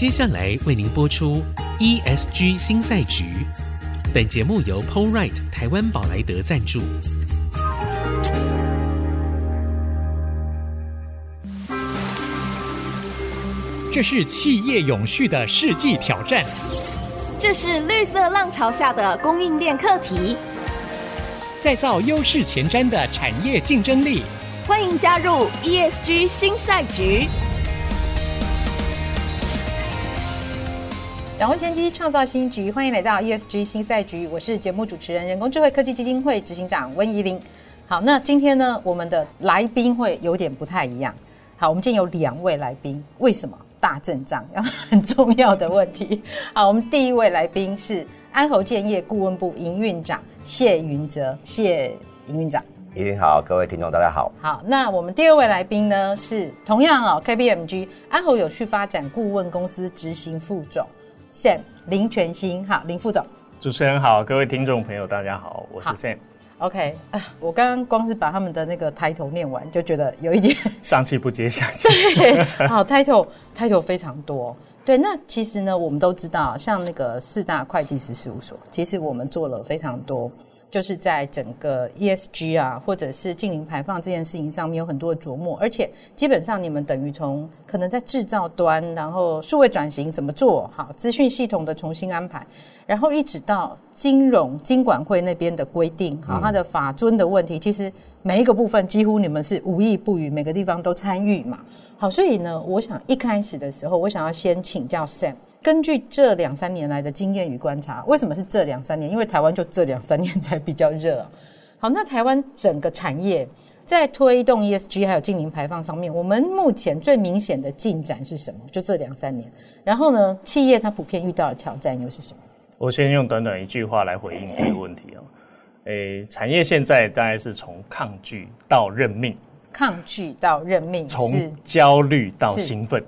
接下来为您播出 ESG 新赛局。本节目由 PoleRight 台湾宝莱德赞助。这是企业永续的世纪挑战。这是绿色浪潮下的供应链课题。再造优势前瞻的产业竞争力。欢迎加入 ESG 新赛局。掌握先机，创造新局。欢迎来到 ESG 新赛局，我是节目主持人、人工智慧科技基金会执行长温怡玲。好，那今天呢，我们的来宾会有点不太一样。好，我们今天有两位来宾，为什么？大阵仗，要很重要的问题。好，我们第一位来宾是安侯建业顾问部营运长谢云泽，谢营运长。怡玲好，各位听众大家好。好，那我们第二位来宾呢是同样哦，KPMG 安侯有趣发展顾问公司执行副总。Sam 林全新，好，林副总，主持人好，各位听众朋友，大家好，我是 Sam。OK，啊，我刚刚光是把他们的那个 title 念完，就觉得有一点 上气不接下气。对，好，title title 非常多。对，那其实呢，我们都知道，像那个四大会计师事务所，其实我们做了非常多。就是在整个 ESG 啊，或者是净零排放这件事情上面有很多的琢磨，而且基本上你们等于从可能在制造端，然后数位转型怎么做好，资讯系统的重新安排，然后一直到金融金管会那边的规定，好，它的法尊的问题，其实每一个部分几乎你们是无意不语，每个地方都参与嘛。好，所以呢，我想一开始的时候，我想要先请教 Sam。根据这两三年来的经验与观察，为什么是这两三年？因为台湾就这两三年才比较热。好，那台湾整个产业在推动 ESG 还有净零排放上面，我们目前最明显的进展是什么？就这两三年。然后呢，企业它普遍遇到的挑战又是什么？我先用短短一句话来回应这个问题哦。诶，产业现在大概是从抗拒到认命，抗拒到认命，从焦虑到兴奋。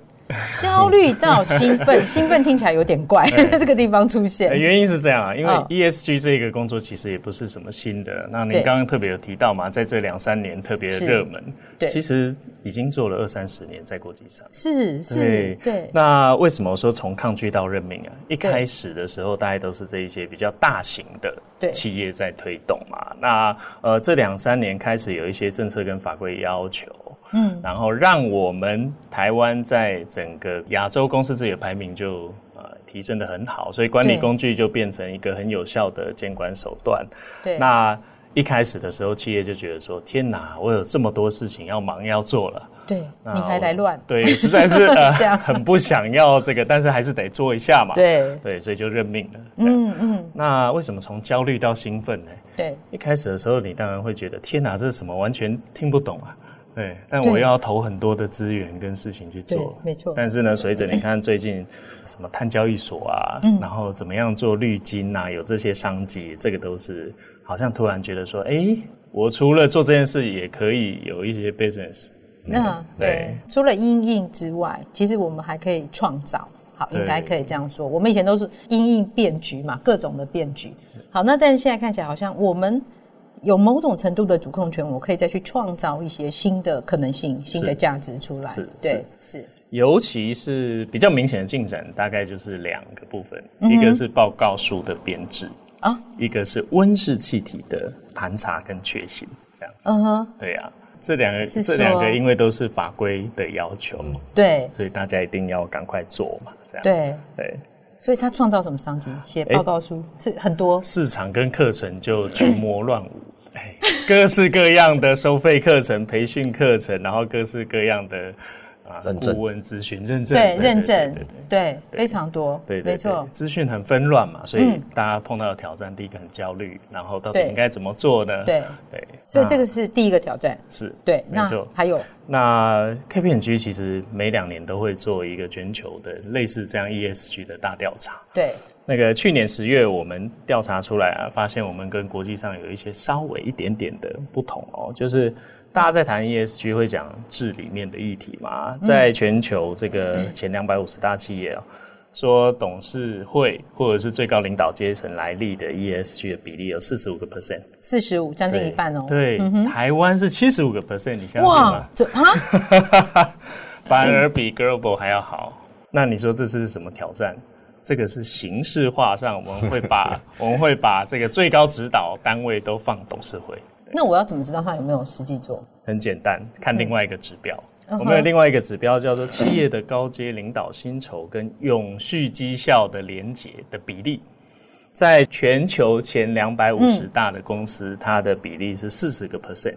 焦虑到兴奋，兴奋听起来有点怪，在这个地方出现。原因是这样啊，因为 ESG 这个工作其实也不是什么新的。哦、那您刚刚特别有提到嘛，在这两三年特别热门，对，其实已经做了二三十年在国际上。是是，对。那为什么说从抗拒到任命啊？一开始的时候，大概都是这一些比较大型的企业在推动嘛。那呃，这两三年开始有一些政策跟法规要求。嗯，然后让我们台湾在整个亚洲公司这个排名就呃提升的很好，所以管理工具就变成一个很有效的监管手段。对，那一开始的时候，企业就觉得说：“天哪，我有这么多事情要忙要做了。”对，你还来乱？对，实在是 呃很不想要这个，但是还是得做一下嘛。对对，所以就认命了。嗯嗯。那为什么从焦虑到兴奋呢？对，一开始的时候，你当然会觉得：“天哪，这是什么？完全听不懂啊！”对，但我要投很多的资源跟事情去做，没错。但是呢，随着你看最近什么碳交易所啊，嗯，然后怎么样做绿金啊，有这些商机，这个都是好像突然觉得说，哎，我除了做这件事，也可以有一些 business。那对，除了因应之外，其实我们还可以创造。好，应该可以这样说。我们以前都是因应变局嘛，各种的变局。好，那但是现在看起来好像我们。有某种程度的主控权，我可以再去创造一些新的可能性、新的价值出来。是，对，是。尤其是比较明显的进展，大概就是两个部分，嗯、一个是报告书的编制啊，一个是温室气体的盘查跟确信，这样子。嗯哼，对呀、啊，这两个这两个因为都是法规的要求，对，所以大家一定要赶快做嘛，这样。对对，所以他创造什么商机？写报告书、欸、是很多，市场跟课程就群魔 乱舞。各式各样的收费课程、培训课程，然后各式各样的。啊，顾问咨询认证，对认证，对非常多，对没错，资讯很纷乱嘛，所以大家碰到的挑战，第一个很焦虑，然后到底应该怎么做呢？对。对，所以这个是第一个挑战，是对，没错。还有，那 KPMG 其实每两年都会做一个全球的类似这样 ESG 的大调查，对，那个去年十月我们调查出来啊，发现我们跟国际上有一些稍微一点点的不同哦，就是。大家在谈 ESG 会讲治理面的议题嘛？在全球这个前两百五十大企业啊，说董事会或者是最高领导阶层来历的 ESG 的比例有四十五个 percent，四十五将近一半哦。对，台湾是七十五个 percent，你相信吗？哇，这啊，反而比 Global 还要好。那你说这是什么挑战？这个是形式化上，我们会把 我们会把这个最高指导单位都放董事会。那我要怎么知道他有没有实际做？很简单，看另外一个指标。嗯、我们有另外一个指标叫做企业的高阶领导薪酬跟永续绩效的连结的比例，在全球前两百五十大的公司，嗯、它的比例是四十个 percent。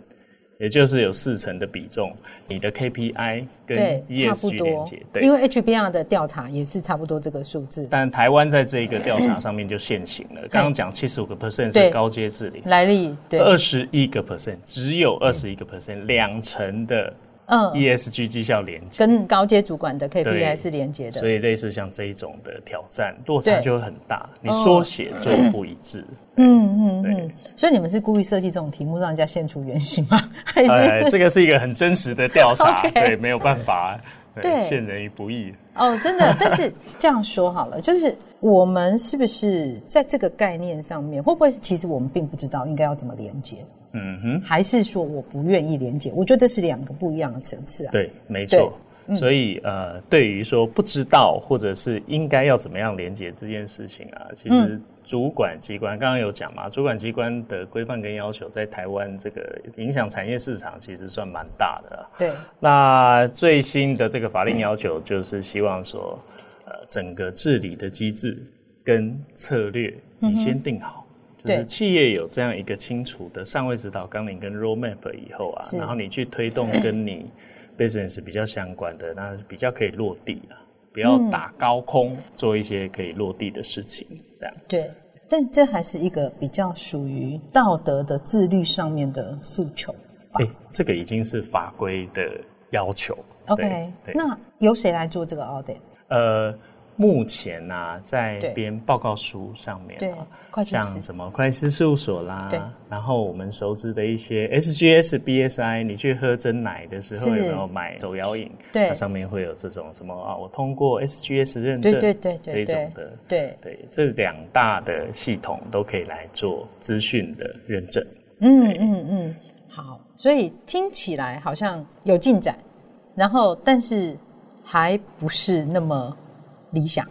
也就是有四成的比重，你的 KPI 跟 ESG 连接，对，因为 HBR 的调查也是差不多这个数字。但台湾在这个调查上面就现行了。刚刚讲七十五个 percent 是高阶治理，来历对，二十一个 percent 只有二十一个 percent，两成的。嗯，ESG 绩效连接跟高阶主管的 KPI 是连接的，所以类似像这一种的挑战落差就会很大，你缩写就不一致。嗯嗯嗯，所以你们是故意设计这种题目让人家现出原形吗？还是这个是一个很真实的调查？对，没有办法，对，陷人于不义。哦，真的，但是这样说好了，就是我们是不是在这个概念上面，会不会是其实我们并不知道应该要怎么连接？嗯哼，还是说我不愿意连接？我觉得这是两个不一样的层次啊。对，没错。嗯、所以呃，对于说不知道或者是应该要怎么样连接这件事情啊，其实主管机关刚刚有讲嘛，主管机关的规范跟要求在台湾这个影响产业市场其实算蛮大的啊。对。那最新的这个法令要求就是希望说，呃，整个治理的机制跟策略你先定好。就是企业有这样一个清楚的上位指导纲领跟 roadmap 以后啊，然后你去推动跟你 business 比较相关的，那比较可以落地啊，不要打高空做一些可以落地的事情，这样。对，但这还是一个比较属于道德的自律上面的诉求。哎、欸，这个已经是法规的要求。OK，那由谁来做这个 audit？呃。目前啊，在编报告书上面，对，像什么会计师事务所啦，然后我们熟知的一些 SGS、BSI，你去喝真奶的时候有没有买手摇饮？对，它上面会有这种什么啊？我通过 SGS 认证，对对对，这种的，对对，这两大的系统都可以来做资讯的认证。嗯嗯嗯，好，所以听起来好像有进展，然后但是还不是那么。理想。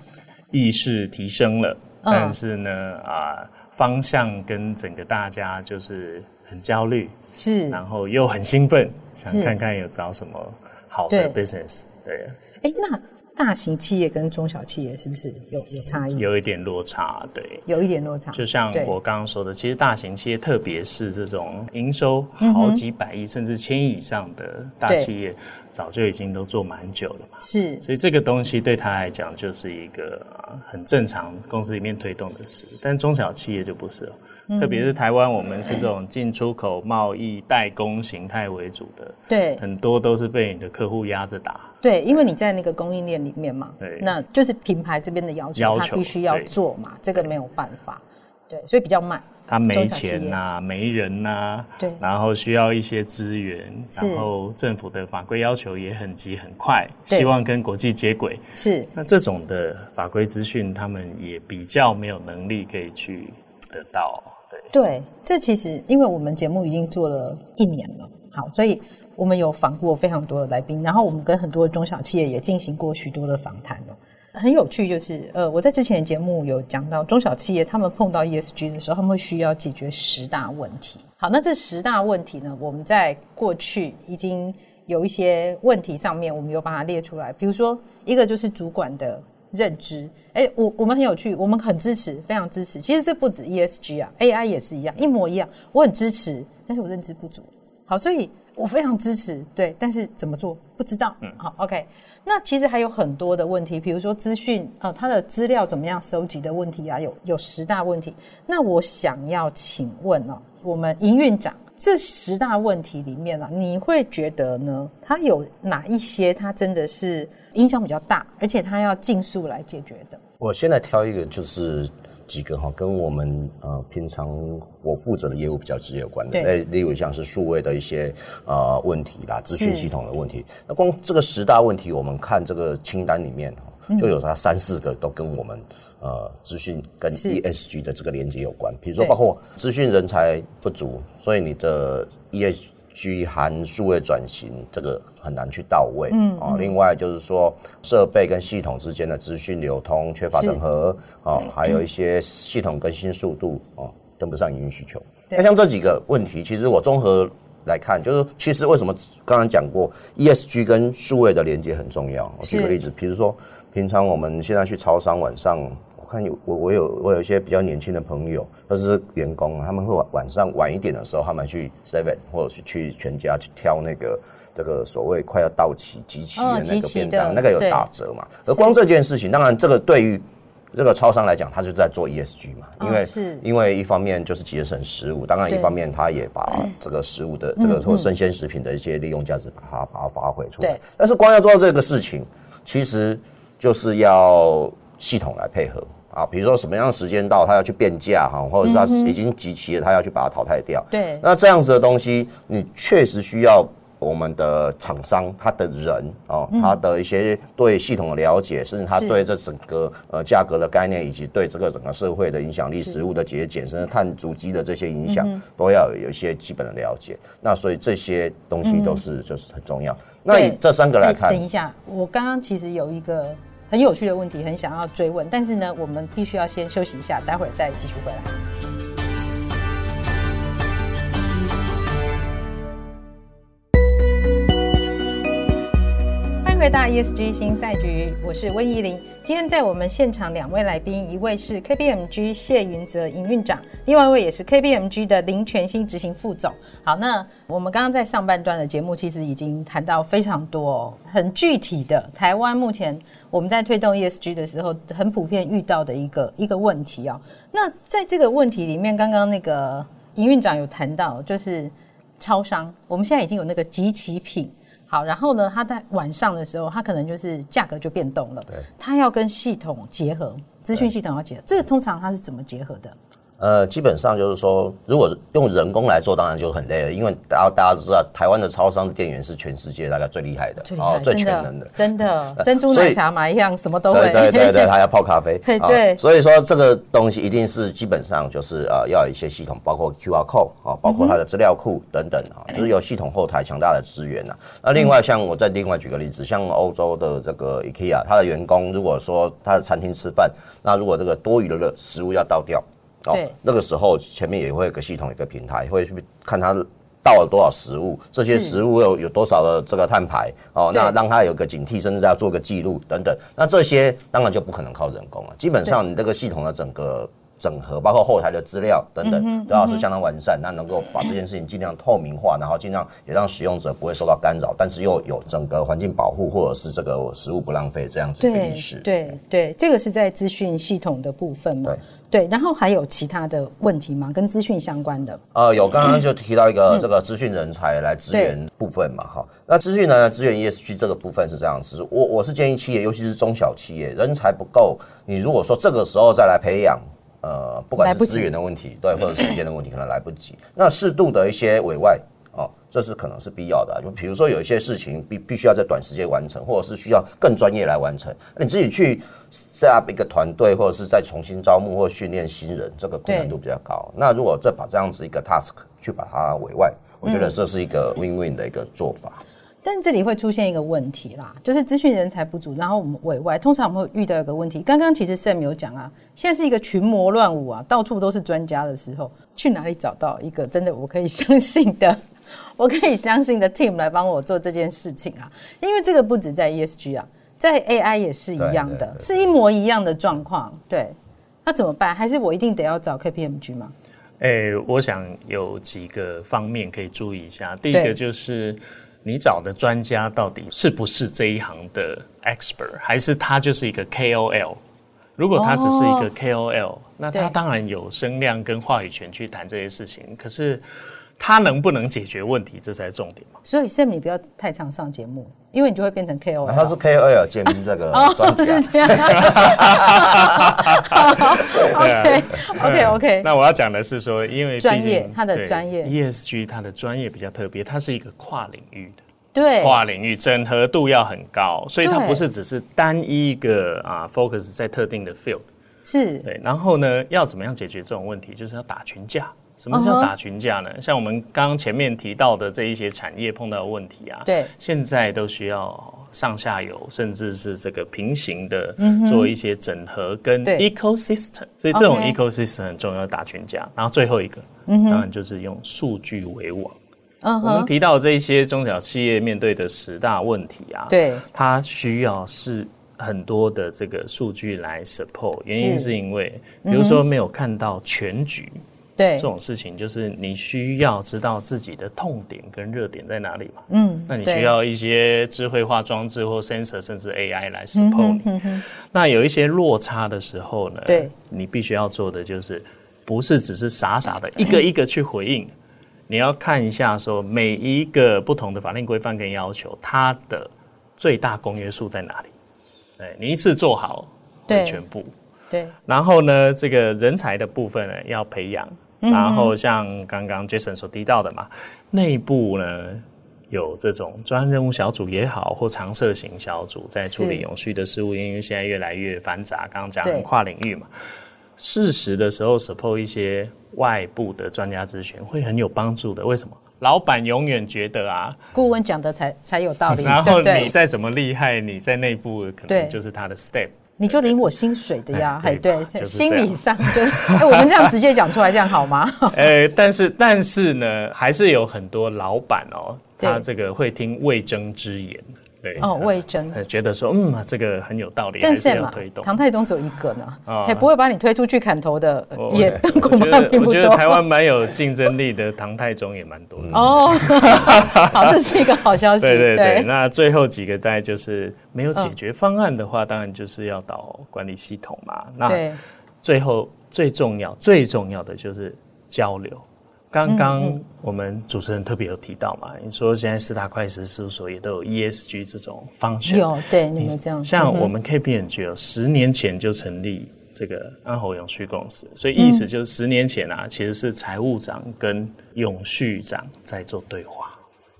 意识提升了，但是呢，啊、呃，方向跟整个大家就是很焦虑，是，然后又很兴奋，想看看有找什么好的 business，对，哎、欸，那。大型企业跟中小企业是不是有有差异？有一点落差，对，有一点落差。就像我刚刚说的，其实大型企业，特别是这种营收好几百亿甚至千亿以上的大企业，早就已经都做蛮久了嘛。是，所以这个东西对他来讲就是一个很正常公司里面推动的事，但中小企业就不是了。特别是台湾，我们是这种进出口贸易代工形态为主的，对，很多都是被你的客户压着打。对，因为你在那个供应链里面嘛，对，那就是品牌这边的要求，他必须要做嘛，这个没有办法，对，所以比较慢。他没钱呐、啊，没人呐、啊，对，然后需要一些资源，然后政府的法规要求也很急很快，希望跟国际接轨。是，那这种的法规资讯，他们也比较没有能力可以去得到。对，这其实因为我们节目已经做了一年了，好，所以我们有访过非常多的来宾，然后我们跟很多中小企业也进行过许多的访谈哦。很有趣，就是呃，我在之前的节目有讲到，中小企业他们碰到 ESG 的时候，他们会需要解决十大问题。好，那这十大问题呢，我们在过去已经有一些问题上面，我们有把它列出来，比如说一个就是主管的。认知，哎，我我们很有趣，我们很支持，非常支持。其实这不止 ESG 啊，AI 也是一样，一模一样。我很支持，但是我认知不足。好，所以我非常支持，对，但是怎么做不知道。嗯，好，OK。那其实还有很多的问题，比如说资讯，呃，它的资料怎么样收集的问题啊，有有十大问题。那我想要请问哦，我们营运长，这十大问题里面啊，你会觉得呢？它有哪一些，它真的是？影响比较大，而且它要尽速来解决的。我现在挑一个，就是几个哈，跟我们呃平常我负责的业务比较直接有关的。对，例如像是数位的一些呃问题啦，资讯系统的问题。那光这个十大问题，我们看这个清单里面就有它三四个都跟我们呃资讯跟 ESG 的这个连接有关。比如说，包括资讯人才不足，所以你的 ESG 居含数位转型，这个很难去到位。嗯，啊，另外就是说设备跟系统之间的资讯流通缺乏整合，啊，还有一些系统更新速度啊跟不上营运需求。那像这几个问题，其实我综合来看，就是其实为什么刚刚讲过 ESG 跟数位的连接很重要。我举个例子，比如说平常我们现在去超商晚上。我看有我我有我有一些比较年轻的朋友，他是员工，他们会晚晚上晚一点的时候，他们去 Seven 或者是去全家去挑那个这个所谓快要到期集齐的那个便当，那个有打折嘛。而光这件事情，当然这个对于这个超商来讲，他就在做 ESG 嘛，因为是因为一方面就是节省食物，当然一方面他也把这个食物的这个或生鲜食品的一些利用价值把它把它发挥出来。但是光要做到这个事情，其实就是要系统来配合。啊，比如说什么样的时间到，他要去变价哈，或者是他已经集齐了，他要去把它淘汰掉。对，那这样子的东西，你确实需要我们的厂商他的人哦，他的一些对系统的了解，甚至他对这整个呃价格的概念，以及对这个整个社会的影响力、食物的节俭，甚至碳足迹的这些影响，都要有一些基本的了解。那所以这些东西都是就是很重要。那以这三个来看，等一下，我刚刚其实有一个。很有趣的问题，很想要追问，但是呢，我们必须要先休息一下，待会儿再继续回来。大 ESG 新赛局，我是温怡玲。今天在我们现场两位来宾，一位是 KPMG 谢云泽营运长，另外一位也是 KPMG 的林全兴执行副总。好，那我们刚刚在上半段的节目，其实已经谈到非常多很具体的台湾目前我们在推动 ESG 的时候，很普遍遇到的一个一个问题哦。那在这个问题里面，刚刚那个营运长有谈到，就是超商，我们现在已经有那个即期品。好，然后呢，他在晚上的时候，他可能就是价格就变动了。对，他要跟系统结合，资讯系统要结合，这个通常他是怎么结合的？呃，基本上就是说，如果用人工来做，当然就很累了，因为大家大家都知道，台湾的超商的店员是全世界大概最厉害的，最害、哦、最全能的，真的，珍珠奶茶嘛一样，什么都会。对对对对，还要泡咖啡。对。所以说，这个东西一定是基本上就是呃，要有一些系统，包括 QR code 啊、哦，包括它的资料库等等啊、嗯，就是有系统后台强大的资源呐。那另外，像我再另外举个例子，像欧洲的这个 IKEA，它的员工如果说他的餐厅吃饭，那如果这个多余的食物要倒掉。对、哦，那个时候前面也会有个系统，一个平台会去看它到了多少食物，这些食物有有多少的这个碳排哦，那让它有个警惕，甚至要做个记录等等。那这些当然就不可能靠人工了。基本上你这个系统的整个整合，包括后台的资料等等，都要是相当完善，那能够把这件事情尽量透明化，然后尽量也让使用者不会受到干扰，但是又有整个环境保护或者是这个食物不浪费这样子的意识。对对对，这个是在资讯系统的部分嘛。对。然后还有其他的问题吗？跟资讯相关的？呃，有，刚刚就提到一个这个资讯人才来支援部分嘛，哈、嗯。那资讯呢，支援 ESG 这个部分是这样子，我我是建议企业，尤其是中小企业，人才不够，你如果说这个时候再来培养，呃，不管是资源的问题，对，或者时间的问题，可能来不及。那适度的一些委外。哦，这是可能是必要的，就比如说有一些事情必必须要在短时间完成，或者是需要更专业来完成，那你自己去 set up 一个团队，或者是再重新招募或训练新人，这个困难度比较高。那如果再把这样子一个 task 去把它委外，我觉得这是一个 win win 的一个做法。嗯但这里会出现一个问题啦，就是资讯人才不足，然后我们委外，通常我们会遇到一个问题。刚刚其实 Sam 有讲啊，现在是一个群魔乱舞啊，到处都是专家的时候，去哪里找到一个真的我可以相信的，我可以相信的 team 来帮我做这件事情啊？因为这个不止在 ESG 啊，在 AI 也是一样的，是一模一样的状况。对，那怎么办？还是我一定得要找 KPMG 吗？哎、欸，我想有几个方面可以注意一下。第一个就是。你找的专家到底是不是这一行的 expert，还是他就是一个 KOL？如果他只是一个 KOL，哦，那他当然有声量跟话语权去谈这些事情。可是他能不能解决问题，这才是重点嘛。所以 Sam，你不要太常上节目，因为你就会变成 KOL。他是 KOL 兼这个专家。哦，是这样。OK，OK，OK。那我要讲的是说，因为专业，他的专业 ESG，他的专业比较特别，它是一个跨领域的。对，跨领域整合度要很高，所以它不是只是单一一个啊 focus 在特定的 field。是。对，然后呢，要怎么样解决这种问题？就是要打群架。什么叫打群架呢？嗯、像我们刚刚前面提到的这一些产业碰到的问题啊，对，现在都需要上下游，甚至是这个平行的做一些整合跟 ecosystem，所以这种 ecosystem 很重要，打群架。然后最后一个，当然就是用数据为王。嗯，我们提到这一些中小企业面对的十大问题啊，对，它需要是。很多的这个数据来 support，原因是。因为，比如说没有看到全局，对这种事情，就是你需要知道自己的痛点跟热点在哪里嘛。嗯，那你需要一些智慧化装置或 sensor，甚至 AI 来 support 你。那有一些落差的时候呢，对，你必须要做的就是，不是只是傻傻的一个一个去回应，你要看一下说每一个不同的法令规范跟要求，它的最大公约数在哪里。对，你一次做好，对全部，对。然后呢，这个人才的部分呢，要培养。嗯、然后像刚刚 Jason 所提到的嘛，内部呢有这种专任务小组也好，或常设型小组在处理永续的事务，因为现在越来越繁杂。刚刚讲跨领域嘛，适时的时候 support 一些外部的专家咨询会很有帮助的。为什么？老板永远觉得啊，顾问讲的才才有道理。然后你再怎么厉害，你在内部可能就是他的 step，你就领我薪水的呀，还对，心理上就哎，我们这样直接讲出来，这样好吗？哎，但是但是呢，还是有很多老板哦，他这个会听未争之言。对哦，魏征觉得说，嗯，这个很有道理，但是要推动。唐太宗只有一个呢，也不会把你推出去砍头的，也 恐怕并不多。我觉得台湾蛮有竞争力的，唐太宗也蛮多的。哦，好，这是一个好消息。对对对，那最后几个大概就是没有解决方案的话，当然就是要导管理系统嘛。那最后最重要最重要的就是交流。刚刚我们主持人特别有提到嘛，你说现在四大会计师事务所也都有 ESG 这种方向，有对你们这样，像我们 KPMG 有十年前就成立这个安侯永续公司，所以意思就是十年前啊，其实是财务长跟永续长在做对话，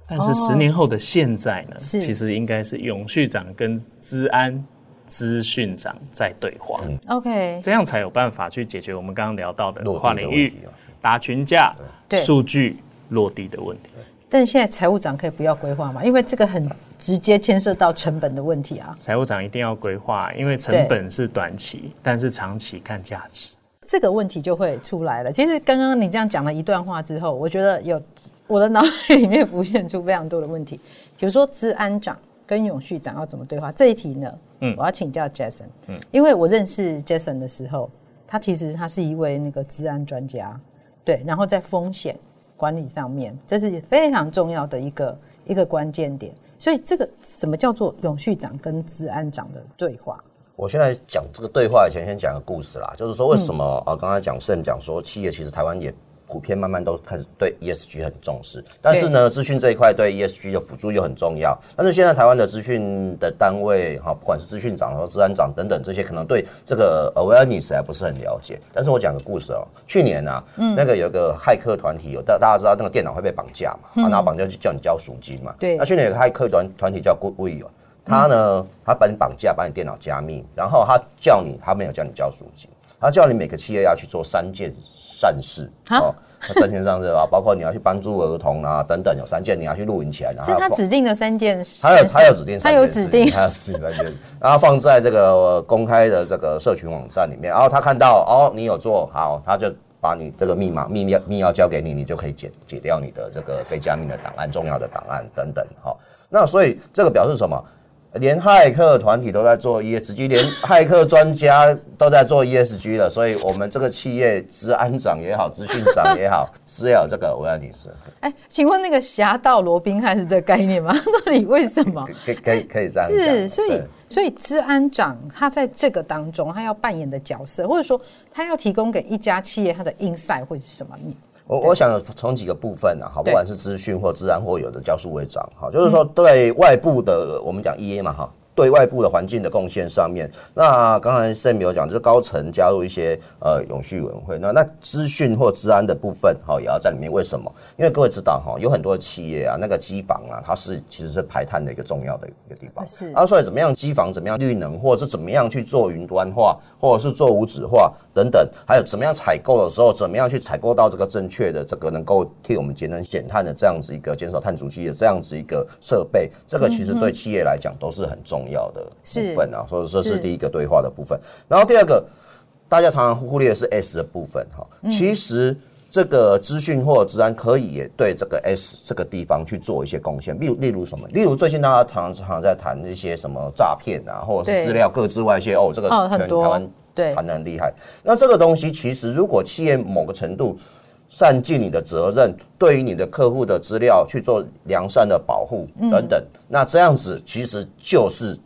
但是十年后的现在呢，其实应该是永续长跟资安资讯长在对话，OK，这样才有办法去解决我们刚刚聊到的跨领域。打群架，对数据落地的问题。但是现在财务长可以不要规划吗？因为这个很直接牵涉到成本的问题啊。财务长一定要规划，因为成本是短期，但是长期看价值。这个问题就会出来了。其实刚刚你这样讲了一段话之后，我觉得有我的脑海里面浮现出非常多的问题。比如说，资安长跟永续长要怎么对话？这一题呢，嗯，我要请教 Jason，嗯，因为我认识 Jason 的时候，他其实他是一位那个治安专家。对，然后在风险管理上面，这是非常重要的一个一个关键点。所以，这个什么叫做永续长跟治安长的对话？我现在讲这个对话以前，先讲个故事啦，就是说为什么啊？刚才讲甚讲说，企业其实台湾也。普遍慢慢都开始对 ESG 很重视，但是呢，资讯这一块对 ESG 的辅助又很重要。但是现在台湾的资讯的单位哈，不管是资讯长和资安长等等这些，可能对这个 awareness 还不是很了解。但是我讲个故事哦，去年啊，嗯、那个有个骇客团体，有大大家知道那个电脑会被绑架嘛，嗯、然后绑架就叫你交赎金嘛。对。那去年有个骇客团团体叫 Goodwill，他呢，他把你绑架，把你电脑加密，然后他叫你，他没有叫你交赎金，他叫你每个企业要去做三件。善事哦，三件善事啊，包括你要去帮助儿童啊等等，有三件你要去录影起来，是他指定的三件事，他有他有指定，他有指定，他有指定三件，然后放在这个公开的这个社群网站里面，然后他看到哦，你有做好，他就把你这个密码密钥密钥交给你，你就可以解解掉你的这个被加密的档案、重要的档案等等。好，那所以这个表示什么？连骇客团体都在做 ESG，连骇客专家都在做 ESG 了，所以我们这个企业治安长也好，资讯长也好，是要这个我要女士。哎，请问那个侠盗罗宾汉是这个概念吗？到底为什么？可以可以可以这样是，所以对所以治安长他在这个当中，他要扮演的角色，或者说他要提供给一家企业他的 insight 会是什么？我我想从几个部分啊，好，不管是资讯或自然或有的教书为长，好，就是说对外部的我们讲 EA 嘛，哈对外部的环境的贡献上面，那刚才 Sam 有讲，就是高层加入一些呃永续委员会，那那资讯或治安的部分，哈，也要在里面。为什么？因为各位知道哈，有很多企业啊，那个机房啊，它是其实是排碳的一个重要的一个地方。是啊，所以怎么样机房，怎么样绿能，或者是怎么样去做云端化，或者是做无纸化等等，还有怎么样采购的时候，怎么样去采购到这个正确的这个能够替我们节能减碳的这样子一个减少碳足迹的这样子一个设备，这个其实对企业来讲都是很重要的。部分啊，所以这是第一个对话的部分。然后第二个，大家常常忽略的是 S 的部分哈。其实这个资讯或治安可以也对这个 S 这个地方去做一些贡献。例如，例如什么？例如最近大家常常在谈一些什么诈骗啊，或者是资料各自外泄哦，这个可能台湾对谈的很厉害。那这个东西其实如果企业某个程度善尽你的责任，对于你的客户的资料去做良善的保护等等，那这样子其实就是。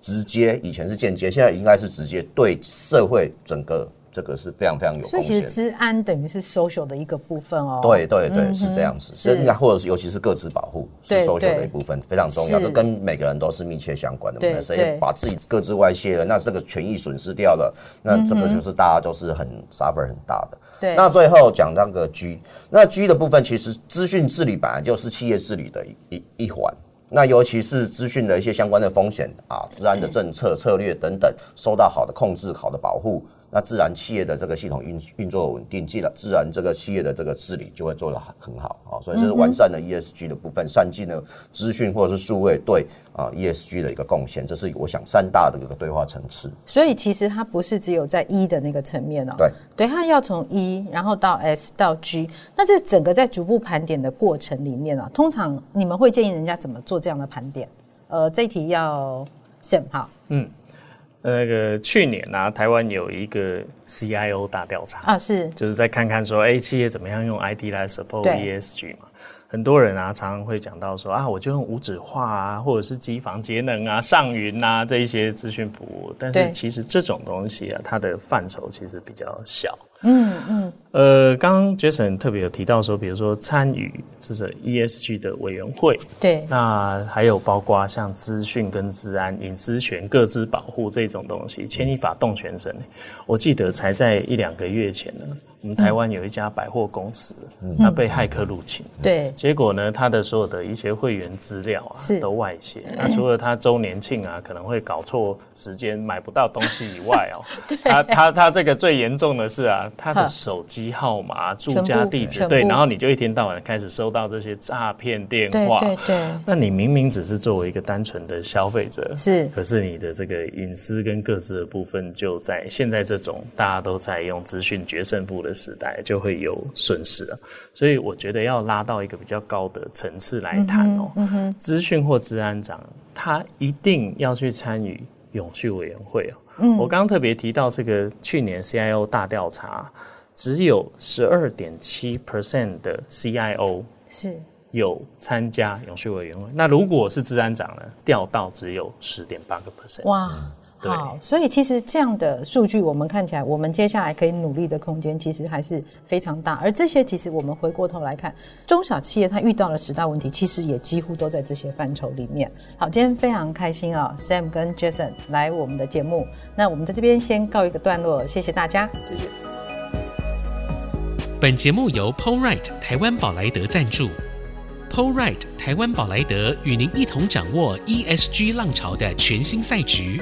直接以前是间接，现在应该是直接对社会整个这个是非常非常有贡献。所以其实治安等于是 social 的一个部分哦。对对对，是这样子。是或者是尤其是各自保护是 social 的一部分，非常重要，这跟每个人都是密切相关的。对，谁把自己各自外泄了，那这个权益损失掉了，那这个就是大家都是很 suffer 很大的。对。那最后讲那个 G，那 G 的部分其实资讯治理本来就是企业治理的一一一环。那尤其是资讯的一些相关的风险啊，治安的政策策略等等，受到好的控制、好的保护。那自然企业的这个系统运运作稳定，记了自然这个企业的这个治理就会做得很好啊，所以这是完善的 ESG 的部分，善尽了资讯或者是数位对啊 ESG 的一个贡献，这是我想三大的一个对话层次。所以其实它不是只有在 E 的那个层面哦，对，对，它要从 E 然后到 S 到 G，那这整个在逐步盘点的过程里面啊，通常你们会建议人家怎么做这样的盘点？呃，这一题要 Sam 好，嗯。那个去年呢、啊，台湾有一个 CIO 大调查啊，是，就是在看看说，哎，企业怎么样用 IT 来 support ESG 嘛？很多人啊，常常会讲到说啊，我就用无纸化啊，或者是机房节能啊、上云啊这一些资讯服务，但是其实这种东西啊，它的范畴其实比较小。嗯嗯，呃，刚刚 Jason 特别有提到说，比如说参与这个 ESG 的委员会，对，那还有包括像资讯跟治安、隐私权、各自保护这种东西，牵一发动全身。我记得才在一两个月前呢。我们台湾有一家百货公司，嗯、它被骇客入侵，对，结果呢，它的所有的一些会员资料啊，都外泄。那除了它周年庆啊，可能会搞错时间买不到东西以外哦，它它它这个最严重的是啊，它的手机号码、住家地址，对，然后你就一天到晚开始收到这些诈骗电话，对对对。那你明明只是作为一个单纯的消费者，是，可是你的这个隐私跟各自的部分，就在现在这种大家都在用资讯决胜负的。的时代就会有损失了，所以我觉得要拉到一个比较高的层次来谈哦。资讯或治安长，他一定要去参与永续委员会哦。我刚刚特别提到这个去年 CIO 大调查，只有十二点七 percent 的 CIO 是有参加永续委员会。那如果是治安长呢，掉到只有十点八个 percent。哇！好，所以其实这样的数据，我们看起来，我们接下来可以努力的空间其实还是非常大。而这些，其实我们回过头来看，中小企业它遇到了十大问题，其实也几乎都在这些范畴里面。好，今天非常开心啊，Sam 跟 Jason 来我们的节目，那我们在这边先告一个段落，谢谢大家，谢谢。本节目由 PoRight 台湾宝莱德赞助，PoRight 台湾宝莱德与您一同掌握 ESG 浪潮的全新赛局。